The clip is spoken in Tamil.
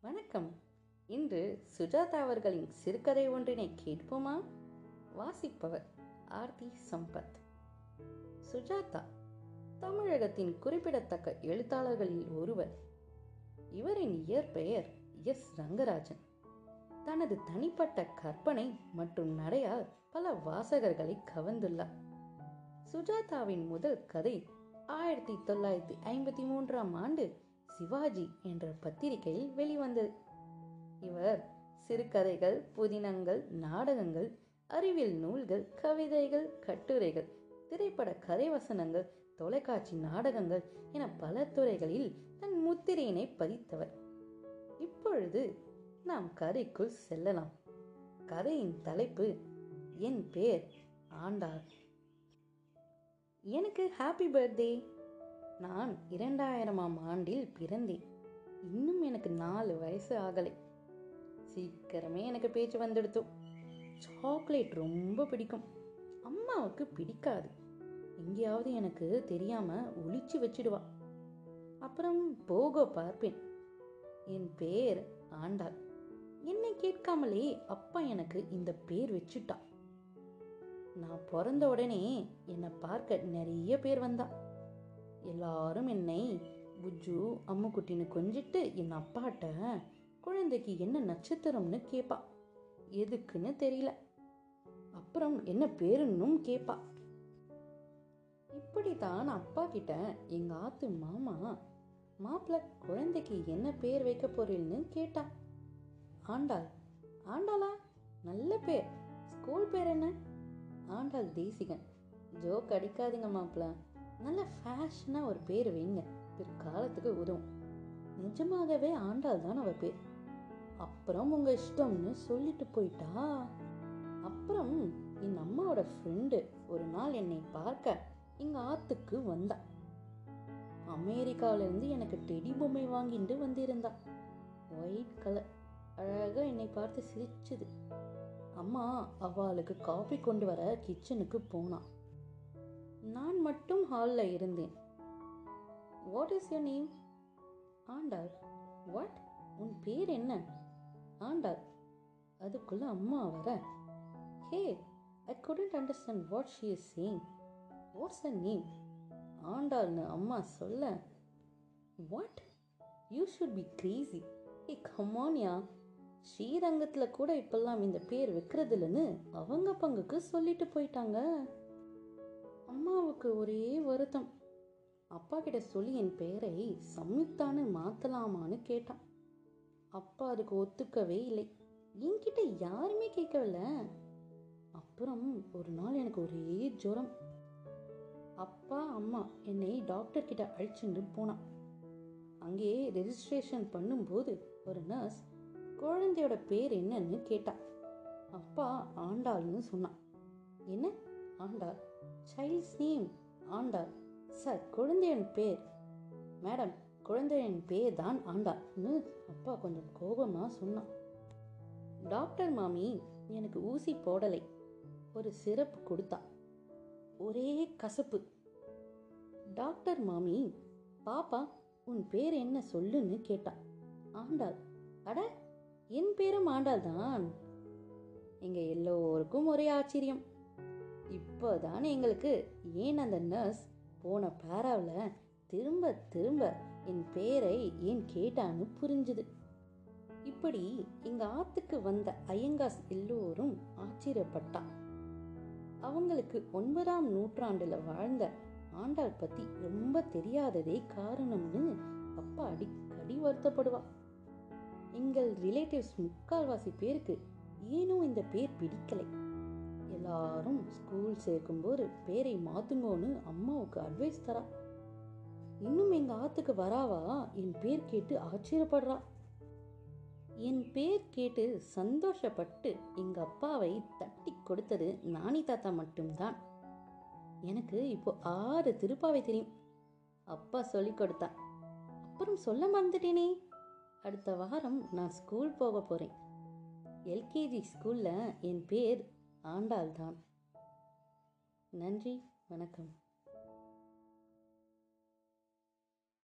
வணக்கம். இன்று சுஜாதா அவர்களின் சிறுகதை ஒன்றினை கேட்போமா? வாசிப்பவர் ஆர்த்தி சம்பத். சுஜாதா தமிழகத்தின் குறிப்பிடத்தக்க எழுத்தாளர்களில் ஒருவர். இவரின் இயற்பெயர் எஸ். ரங்கராஜன். தனது தனிப்பட்ட கற்பனை மற்றும் நடையால் பல வாசகர்களை கவர்ந்துள்ளார். சுஜாதாவின் முதல் கதை ஆயிரத்தி தொள்ளாயிரத்தி ஐம்பத்தி மூன்றாம் ஆண்டு சிவாஜி என்ற பத்திரிகையில் வெளிவந்தது. இவர் சிறுகதைகள் புதினங்கள் நாடகங்கள் அறிவியல் நூல்கள் கவிதைகள் கட்டுரைகள் திரைப்பட கதைவசனங்கள் தொலைக்காட்சி நாடகங்கள் என பல துறைகளில் தன் முத்திரையினை பதித்தவர். இப்பொழுது நாம் கதைக்குள் செல்லலாம். கதையின் தலைப்பு என் பேர் ஆண்டாள். எனக்கு ஹாப்பி பர்த்டே நான் இரண்டாயிரமாம் ஆண்டில் பிறந்தேன். இன்னும் எனக்கு நாலு வயசு ஆகலை. சீக்கிரமே எனக்கு பேச்சு வந்துடுத்தோம் சாக்லேட் ரொம்ப பிடிக்கும். அம்மாவுக்கு பிடிக்காது. எங்கேயாவது எனக்கு தெரியாம ஒழிச்சு வச்சிடுவா. அப்புறம் போக பார்ப்பேன். என் பேர் ஆண்டாள். என்னை கேட்காமலே அப்பா எனக்கு இந்த பேர் வச்சுட்டா. நான் பிறந்த உடனே என்னை பார்க்க நிறைய பேர் வந்தா. எல்லாரும் என்னை புஜ்ஜு அம்முக்குட்டின்னு கொஞ்சிட்டு என் அப்பாட்ட குழந்தைக்கு என்ன நட்சத்திரம்னு கேட்பா எதுக்குன்னு தெரியல. அப்புறம் என்ன பேருன்னும் கேட்பா இப்படித்தான் அப்பா கிட்ட எங்க ஆத்து மாமா மாப்பிள்ள குழந்தைக்கு என்ன பேர் வைக்க போறீன்னு கேட்டா. ஆண்டாள் ஆண்டாளா? நல்ல பேர். ஸ்கூல் பேர் என்ன? ஆண்டாள் தேசிகன். ஜோக் அடிக்காதீங்க மாப்பிள்ள நல்ல ஃபேஷனாக ஒரு பேர் வைங்க. பிற்காலத்துக்கு உதவும். நிஜமாகவே ஆண்டாள் தான் அவ பேர். அப்புறம் உங்க இஷ்டம்னு சொல்லிட்டு போயிட்டா? அப்புறம் என் அம்மாவோட ஃப்ரெண்டு ஒரு நாள் என்னை பார்க்க எங்கள் ஆத்துக்கு வந்தா. அமெரிக்காவிலேருந்து எனக்கு டெடி பொம்மை வாங்கிட்டு வந்திருந்தா. ஒயிட் கலர் அழகா என்னை பார்த்து சிரிச்சுது. அம்மா அவளுக்கு காபி கொண்டு வர கிச்சனுக்கு போனான் நான் மட்டும் ஹாலில் இருந்தேன். What is your name Andal. What உன் பேர் என்ன? ஆண்டாள். அதுக்குள்ள அம்மா வர. Hey I couldn't understand what she is saying what's a name ஆண்டாள்னு அம்மா சொல்ல. What you should be crazy ஏ கமானியா ஸ்ரீரங்கத்தில் கூட இப்பெல்லாம் இந்த பேர் வைக்கிறது இல்லைன்னு அவங்க பங்குக்கு சொல்லிட்டு போயிட்டாங்க. அம்மாவுக்கு ஒரே வருத்தம். அப்பா கிட்ட சொல்லி என் பெயரை சம்யுக்தான்னு மாத்தலாமான்னு கேட்டான். அப்பா அதுக்கு ஒத்துக்கவே இல்லை. என்கிட்ட யாருமே கேட்கவில்ல. அப்புறம் ஒரு நாள் எனக்கு ஒரே ஜுரம். அப்பா அம்மா என்னை டாக்டர் கிட்ட அழிச்சுட்டு போனான். அங்கே ரெஜிஸ்ட்ரேஷன் பண்ணும்போது ஒரு நர்ஸ் குழந்தையோட பேர் என்னன்னு கேட்டா. அப்பா ஆண்டாள்னு சொன்னான். என்ன? Andal? Child's name Andal sir குழந்தையின் பேர். மேடம் குழந்தையின் பேர் தான் ஆண்டான்னு அப்பா கொஞ்சம் கோபமாக சொன்னான் டாக்டர் மாமி எனக்கு ஊசி போடலை. ஒரு சிறப்பு கொடுத்தா. ஒரே கசப்பு. டாக்டர் மாமி பாப்பா உன் பேர் என்ன சொல்லுன்னு கேட்டா. ஆண்டாள் அட என் பேரும் ஆண்டாள் தான். எங்கள் எல்லோருக்கும் ஒரே ஆச்சரியம். இப்போதான் எங்களுக்கு ஏன் அந்த நர்ஸ் போன பேராவில் திரும்ப திரும்ப என் பேரை ஏன் கேட்டான்னு புரிஞ்சுது. இப்படி எங்க ஆத்துக்கு வந்த ஐயங்காஸ் எல்லோரும் ஆச்சரியப்பட்டான் அவங்களுக்கு ஒன்பதாம் நூற்றாண்டுல வாழ்ந்த ஆண்டாள் பத்தி ரொம்ப தெரியாததே காரணம்னு அப்பா அடிக்கடி வருத்தப்படுவா எங்கள் ரிலேட்டிவ்ஸ் முக்கால்வாசி பேருக்கு ஏனும் இந்த பேர் பிடிக்கலை. ஸ்கூல் சேர்க்கும்போது பேரை மாத்துங்கோன்னு அம்மாவுக்கு அட்வைஸ் தரா. இன்னும் எங்க ஆத்துக்கு வராவா? என் பேர் கேட்டு ஆச்சரியப்படுறா. என் பேர் கேட்டு சந்தோஷப்பட்டு எங்க அப்பாவை தட்டி கொடுத்தது நானி தாத்தா மட்டும்தான். எனக்கு இப்போ ஆறு திருப்பாவை தெரியும். அப்பா சொல்லி கொடுத்தா அப்புறம் சொல்ல மறந்துட்டேனே. அடுத்த வாரம் நான் ஸ்கூல் போக போறேன். எல்கேஜி ஸ்கூல்ல என் பேர் ஆண்டாள் தான் நன்றி வணக்கம்.